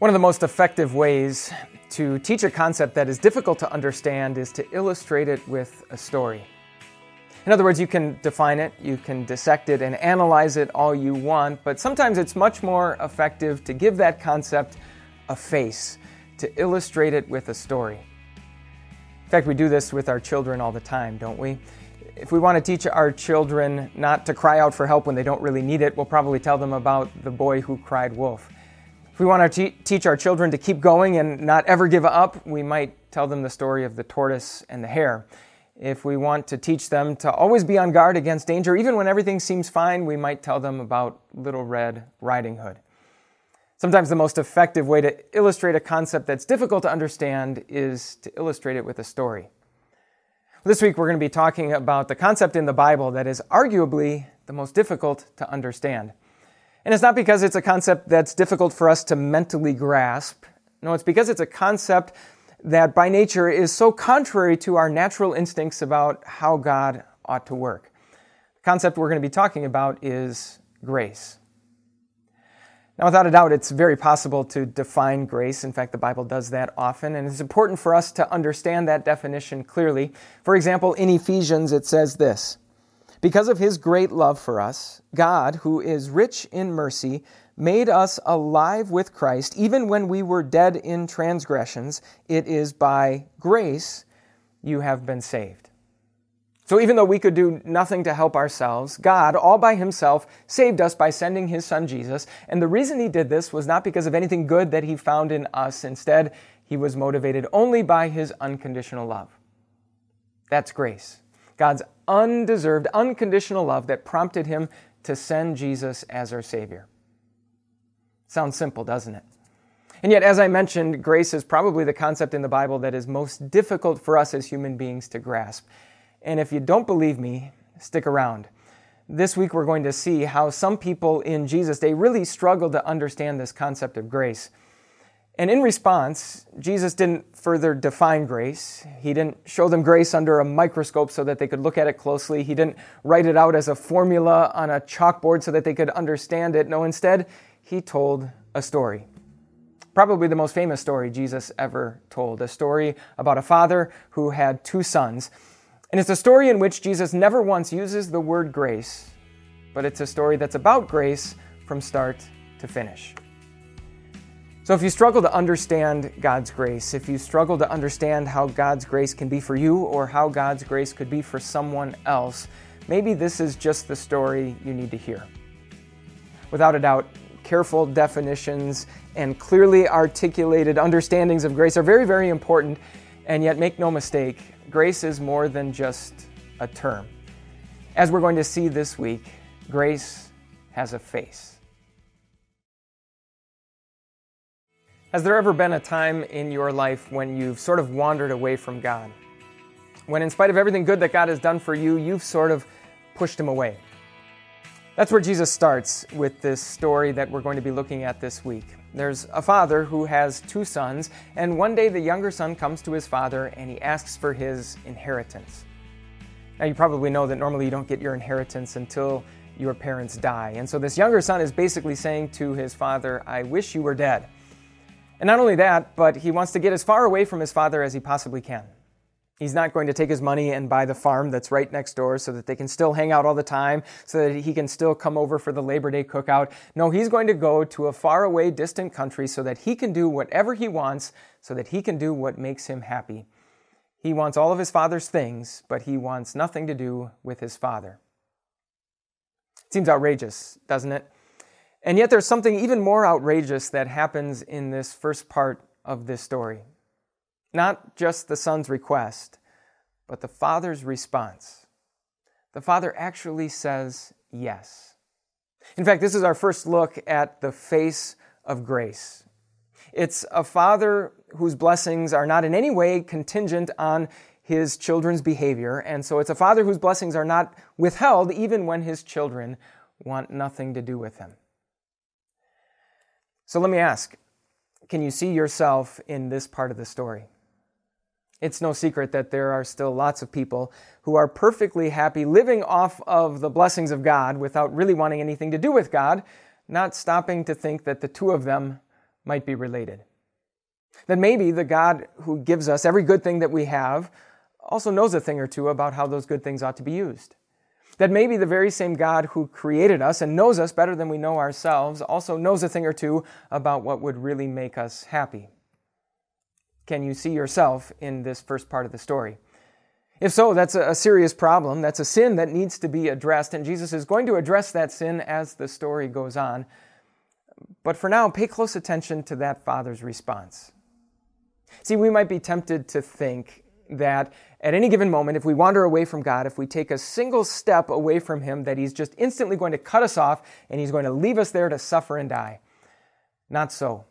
One of the most effective ways to teach a concept that is difficult to understand is to illustrate it with a story. In other words, you can define it, you can dissect it, and analyze it all you want, but sometimes it's much more effective to give that concept a face, to illustrate it with a story. In fact, we do this with our children all the time, don't we? If we want to teach our children not to cry out for help when they don't really need it, we'll probably tell them about the boy who cried wolf. If we want to te- teach our children to keep going and not ever give up, we might tell them the story of the tortoise and the hare. If we want to teach them to always be on guard against danger, even when everything seems fine, we might tell them about Little Red Riding Hood. Sometimes the most effective way to illustrate a concept that's difficult to understand is to illustrate it with a story. This week we're going to be talking about the concept in the Bible that is arguably the most difficult to understand. And it's not because it's a concept that's difficult for us to mentally grasp. No, it's because it's a concept that by nature is so contrary to our natural instincts about how God ought to work. The concept we're going to be talking about is grace. Now, without a doubt, it's very possible to define grace. In fact, the Bible does that often, and it's important for us to understand that definition clearly. For example, in Ephesians, it says this because of his great love for us, God, who is rich in mercy, made us alive with Christ even when we were dead in transgressions. It is by grace you have been saved. So, even though we could do nothing to help ourselves, God, all by Himself, saved us by sending His Son Jesus. And the reason He did this was not because of anything good that He found in us. Instead, He was motivated only by His unconditional love. That's grace. God's undeserved, unconditional love that prompted him to send Jesus as our Savior. Sounds simple, doesn't it? And yet, as I mentioned, grace is probably the concept in the Bible that is most difficult for us as human beings to grasp. And if you don't believe me, stick around. This week, we're going to see how some people in Jesus' day really struggled to understand this concept of grace. And in response, Jesus didn't further define grace. He didn't show them grace under a microscope so that they could look at it closely. He didn't write it out as a formula on a chalkboard so that they could understand it. No, instead, he told a story. Probably the most famous story Jesus ever told a story about a father who had two sons. And it's a story in which Jesus never once uses the word grace, but it's a story that's about grace from start to finish. So, if you struggle to understand God's grace, if you struggle to understand how God's grace can be for you or how God's grace could be for someone else, maybe this is just the story you need to hear. Without a doubt, careful definitions and clearly articulated understandings of grace are very, very important. And yet, make no mistake, grace is more than just a term. As we're going to see this week, grace has a face. Has there ever been a time in your life when you've sort of wandered away from God? When, in spite of everything good that God has done for you, you've sort of pushed Him away? That's where Jesus starts with this story that we're going to be looking at this week. There's a father who has two sons, and one day the younger son comes to his father and he asks for his inheritance. Now, you probably know that normally you don't get your inheritance until your parents die. And so this younger son is basically saying to his father, I wish you were dead. And not only that, but he wants to get as far away from his father as he possibly can. He's not going to take his money and buy the farm that's right next door so that they can still hang out all the time, so that he can still come over for the Labor Day cookout. No, he's going to go to a faraway, distant country so that he can do whatever he wants, so that he can do what makes him happy. He wants all of his father's things, but he wants nothing to do with his father. Seems outrageous, doesn't it? And yet, there's something even more outrageous that happens in this first part of this story. Not just the son's request, but the father's response. The father actually says yes. In fact, this is our first look at the face of grace. It's a father whose blessings are not in any way contingent on his children's behavior, and so it's a father whose blessings are not withheld even when his children want nothing to do with him. So let me ask can you see yourself in this part of the story? It's no secret that there are still lots of people who are perfectly happy living off of the blessings of God without really wanting anything to do with God, not stopping to think that the two of them might be related. That maybe the God who gives us every good thing that we have also knows a thing or two about how those good things ought to be used. That maybe the very same God who created us and knows us better than we know ourselves also knows a thing or two about what would really make us happy. Can you see yourself in this first part of the story? If so, that's a serious problem. That's a sin that needs to be addressed, and Jesus is going to address that sin as the story goes on. But for now, pay close attention to that father's response. See, we might be tempted to think that at any given moment, if we wander away from God, if we take a single step away from Him, that He's just instantly going to cut us off and He's going to leave us there to suffer and die. Not so.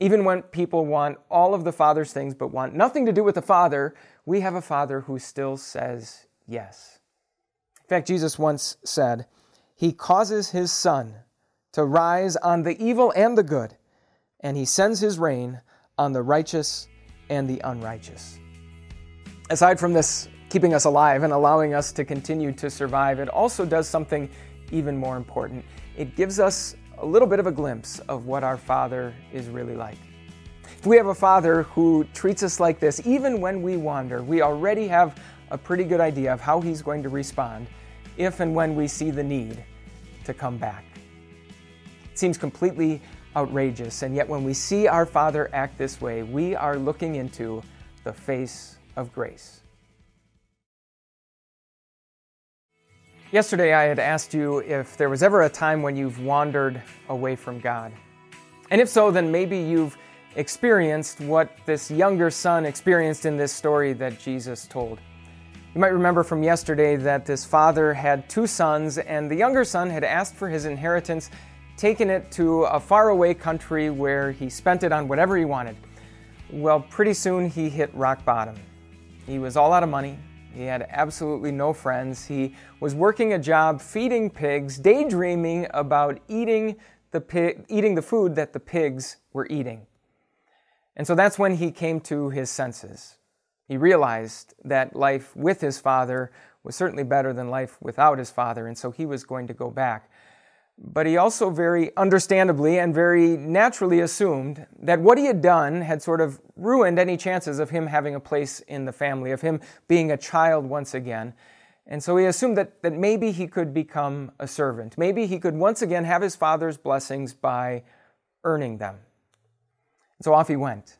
Even when people want all of the Father's things but want nothing to do with the Father, we have a Father who still says yes. In fact, Jesus once said, He causes His sun to rise on the evil and the good, and He sends His rain on the righteous and the unrighteous. Aside from this keeping us alive and allowing us to continue to survive, it also does something even more important. It gives us a little bit of a glimpse of what our Father is really like. If we have a Father who treats us like this, even when we wander, we already have a pretty good idea of how He's going to respond if and when we see the need to come back. It seems completely outrageous, and yet when we see our Father act this way, we are looking into the face of grace. Yesterday, I had asked you if there was ever a time when you've wandered away from God. And if so, then maybe you've experienced what this younger son experienced in this story that Jesus told. You might remember from yesterday that this father had two sons, and the younger son had asked for his inheritance, taken it to a faraway country where he spent it on whatever he wanted. Well, pretty soon he hit rock bottom. He was all out of money. He had absolutely no friends. He was working a job feeding pigs, daydreaming about eating the, pig, eating the food that the pigs were eating. And so that's when he came to his senses. He realized that life with his father was certainly better than life without his father, and so he was going to go back. But he also very understandably and very naturally assumed that what he had done had sort of ruined any chances of him having a place in the family, of him being a child once again. And so he assumed that, that maybe he could become a servant. Maybe he could once again have his father's blessings by earning them. And so off he went.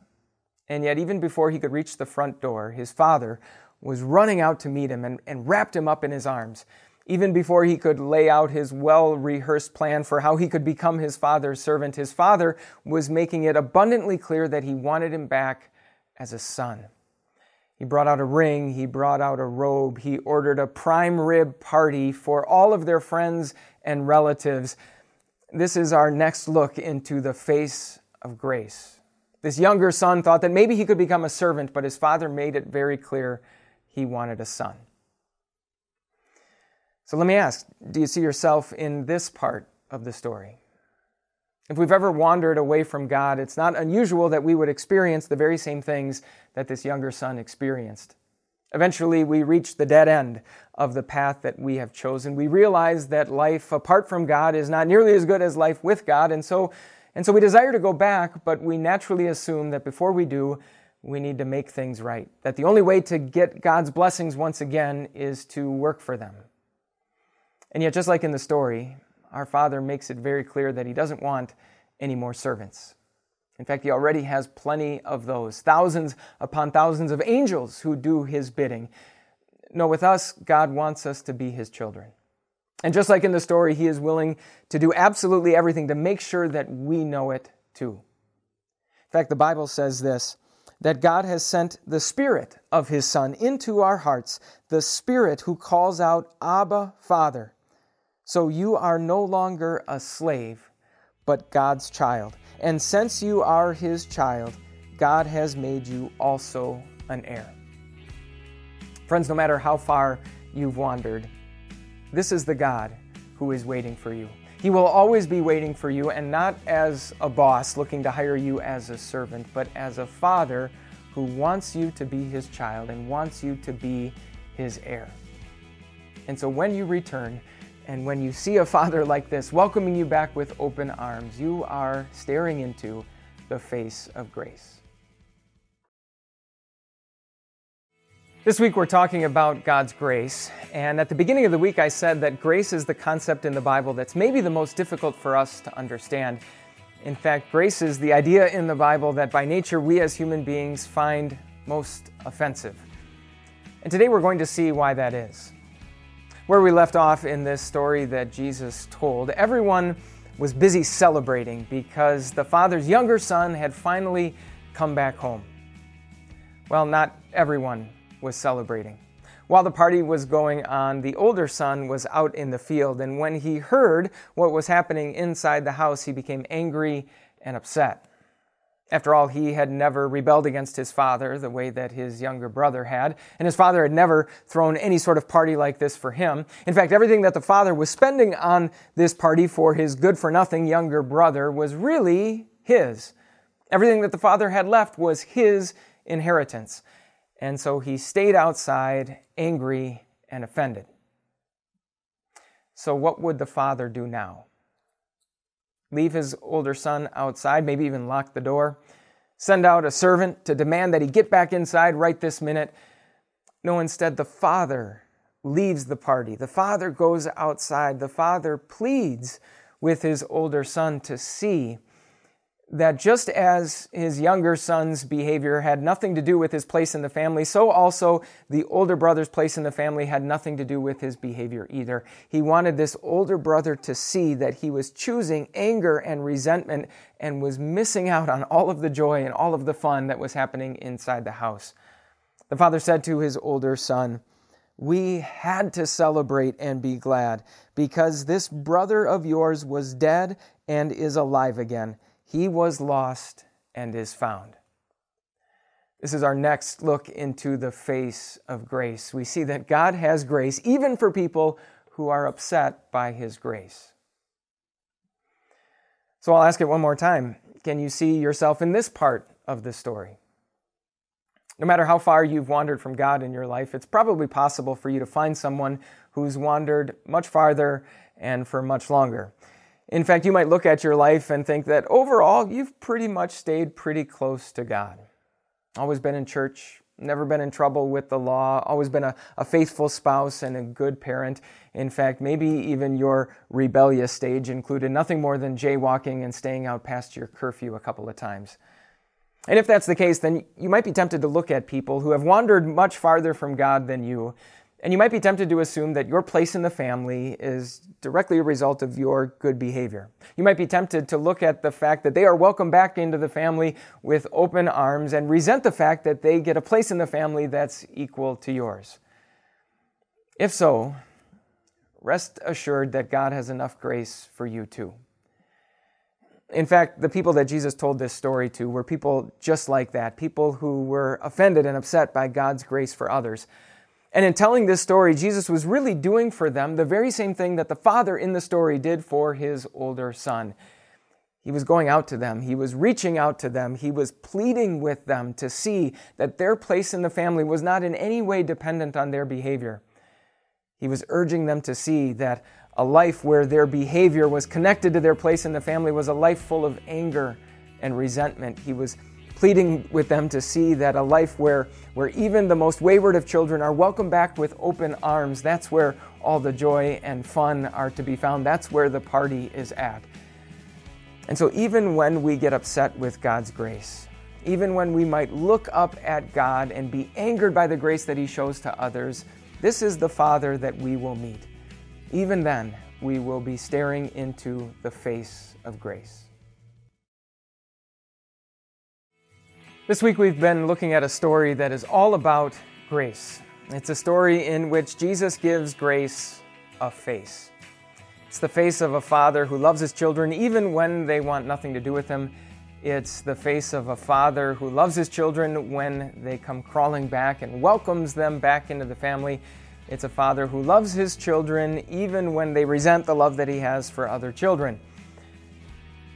And yet, even before he could reach the front door, his father was running out to meet him and, and wrapped him up in his arms. Even before he could lay out his well rehearsed plan for how he could become his father's servant, his father was making it abundantly clear that he wanted him back as a son. He brought out a ring, he brought out a robe, he ordered a prime rib party for all of their friends and relatives. This is our next look into the face of grace. This younger son thought that maybe he could become a servant, but his father made it very clear he wanted a son. So let me ask do you see yourself in this part of the story? If we've ever wandered away from God, it's not unusual that we would experience the very same things that this younger son experienced. Eventually, we reach the dead end of the path that we have chosen. We realize that life apart from God is not nearly as good as life with God, and so, and so we desire to go back, but we naturally assume that before we do, we need to make things right. That the only way to get God's blessings once again is to work for them. And yet, just like in the story, our Father makes it very clear that He doesn't want any more servants. In fact, He already has plenty of those thousands upon thousands of angels who do His bidding. No, with us, God wants us to be His children. And just like in the story, He is willing to do absolutely everything to make sure that we know it too. In fact, the Bible says this that God has sent the Spirit of His Son into our hearts, the Spirit who calls out, Abba, Father. So you are no longer a slave, but God's child. And since you are his child, God has made you also an heir. Friends, no matter how far you've wandered, this is the God who is waiting for you. He will always be waiting for you, and not as a boss looking to hire you as a servant, but as a father who wants you to be his child and wants you to be his heir. And so when you return, and when you see a father like this welcoming you back with open arms, you are staring into the face of grace. This week we're talking about God's grace. And at the beginning of the week, I said that grace is the concept in the Bible that's maybe the most difficult for us to understand. In fact, grace is the idea in the Bible that by nature we as human beings find most offensive. And today we're going to see why that is. Where we left off in this story that Jesus told, everyone was busy celebrating because the father's younger son had finally come back home. Well, not everyone was celebrating. While the party was going on, the older son was out in the field, and when he heard what was happening inside the house, he became angry and upset. After all, he had never rebelled against his father the way that his younger brother had, and his father had never thrown any sort of party like this for him. In fact, everything that the father was spending on this party for his good for nothing younger brother was really his. Everything that the father had left was his inheritance. And so he stayed outside, angry and offended. So, what would the father do now? Leave his older son outside, maybe even lock the door, send out a servant to demand that he get back inside right this minute. No, instead, the father leaves the party. The father goes outside. The father pleads with his older son to see that just as his younger son's behavior had nothing to do with his place in the family, so also the older brother's place in the family had nothing to do with his behavior either. He wanted this older brother to see that he was choosing anger and resentment and was missing out on all of the joy and all of the fun that was happening inside the house. The father said to his older son, We had to celebrate and be glad because this brother of yours was dead and is alive again he was lost and is found. This is our next look into the face of grace. We see that God has grace even for people who are upset by his grace. So I'll ask it one more time. Can you see yourself in this part of the story? No matter how far you've wandered from God in your life, it's probably possible for you to find someone who's wandered much farther and for much longer. In fact, you might look at your life and think that overall, you've pretty much stayed pretty close to God. Always been in church, never been in trouble with the law, always been a, a, faithful spouse and a good parent. In fact, maybe even your rebellious stage included nothing more than jaywalking and staying out past your curfew a couple of times. And if that's the case, then you might be tempted to look at people who have wandered much farther from God than you and you might be tempted to assume that your place in the family is directly a result of your good behavior. You might be tempted to look at the fact that they are welcome back into the family with open arms and resent the fact that they get a place in the family that's equal to yours. If so, rest assured that God has enough grace for you too. In fact, the people that Jesus told this story to were people just like that, people who were offended and upset by God's grace for others. And in telling this story, Jesus was really doing for them the very same thing that the father in the story did for his older son. He was going out to them. He was reaching out to them. He was pleading with them to see that their place in the family was not in any way dependent on their behavior. He was urging them to see that a life where their behavior was connected to their place in the family was a life full of anger and resentment. He was pleading with them to see that a life where, where even the most wayward of children are welcomed back with open arms, that's where all the joy and fun are to be found. That's where the party is at. And so, even when we get upset with God's grace, even when we might look up at God and be angered by the grace that He shows to others, this is the Father that we will meet. Even then, we will be staring into the face of grace. This week we've been looking at a story that is all about grace. It's a story in which Jesus gives grace a face. It's the face of a father who loves his children even when they want nothing to do with him. It's the face of a father who loves his children when they come crawling back and welcomes them back into the family. It's a father who loves his children even when they resent the love that he has for other children.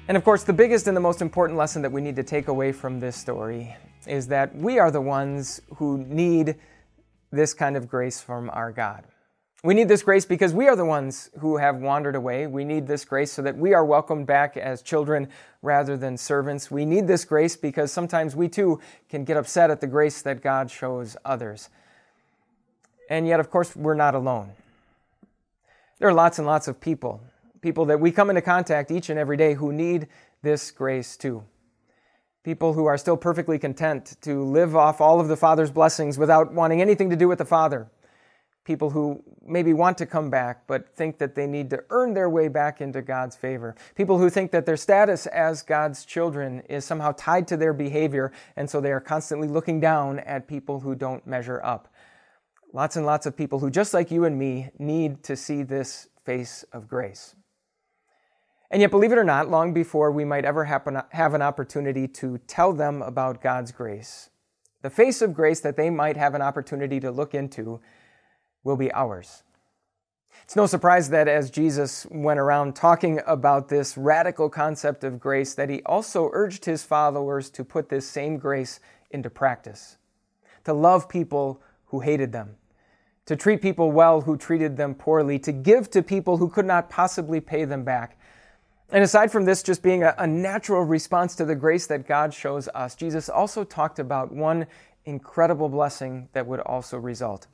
And of course, the biggest and the most important lesson that we need to take away from this story is that we are the ones who need this kind of grace from our God. We need this grace because we are the ones who have wandered away. We need this grace so that we are welcomed back as children rather than servants. We need this grace because sometimes we too can get upset at the grace that God shows others. And yet, of course, we're not alone. There are lots and lots of people, people that we come into contact each and every day who need this grace too. People who are still perfectly content to live off all of the Father's blessings without wanting anything to do with the Father people who maybe want to come back but think that they need to earn their way back into God's favor. People who think that their status as God's children is somehow tied to their behavior, and so they are constantly looking down at people who don't measure up. Lots and lots of people who, just like you and me, need to see this face of grace. And yet, believe it or not, long before we might ever happen, have an opportunity to tell them about God's grace, the face of grace that they might have an opportunity to look into will be ours. It's no surprise that as Jesus went around talking about this radical concept of grace, that he also urged his followers to put this same grace into practice, to love people who hated them, to treat people well who treated them poorly, to give to people who could not possibly pay them back. And aside from this just being a, a natural response to the grace that God shows us, Jesus also talked about one incredible blessing that would also result.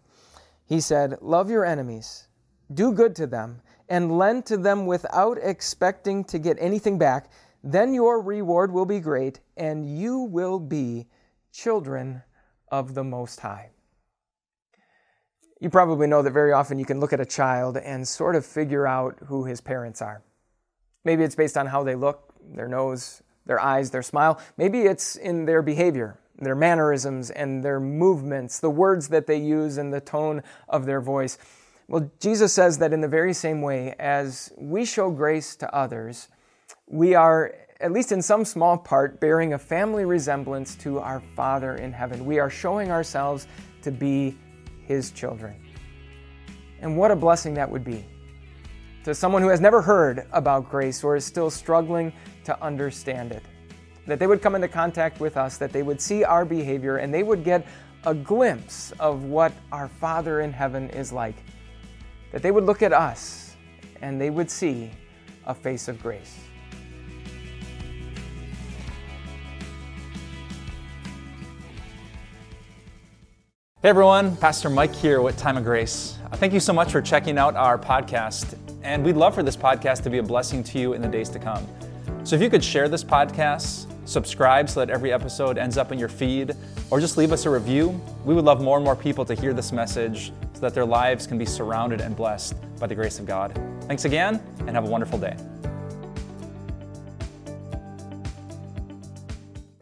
He said, Love your enemies, do good to them, and lend to them without expecting to get anything back. Then your reward will be great, and you will be children of the Most High. You probably know that very often you can look at a child and sort of figure out who his parents are. Maybe it's based on how they look, their nose, their eyes, their smile. Maybe it's in their behavior their mannerisms and their movements, the words that they use, and the tone of their voice. Well, Jesus says that in the very same way as we show grace to others, we are, at least in some small part, bearing a family resemblance to our Father in heaven. We are showing ourselves to be His children. And what a blessing that would be to someone who has never heard about grace or is still struggling to understand it that they would come into contact with us, that they would see our behavior, and they would get a glimpse of what our Father in heaven is like. That they would look at us and they would see a face of grace. Hey everyone, Pastor Mike here with Time of Grace. Thank you so much for checking out our podcast, and we'd love for this podcast to be a blessing to you in the days to come. So if you could share this podcast, subscribe so that every episode ends up in your feed, or just leave us a review. We would love more and more people to hear this message so that their lives can be surrounded and blessed by the grace of God. Thanks again, and have a wonderful day.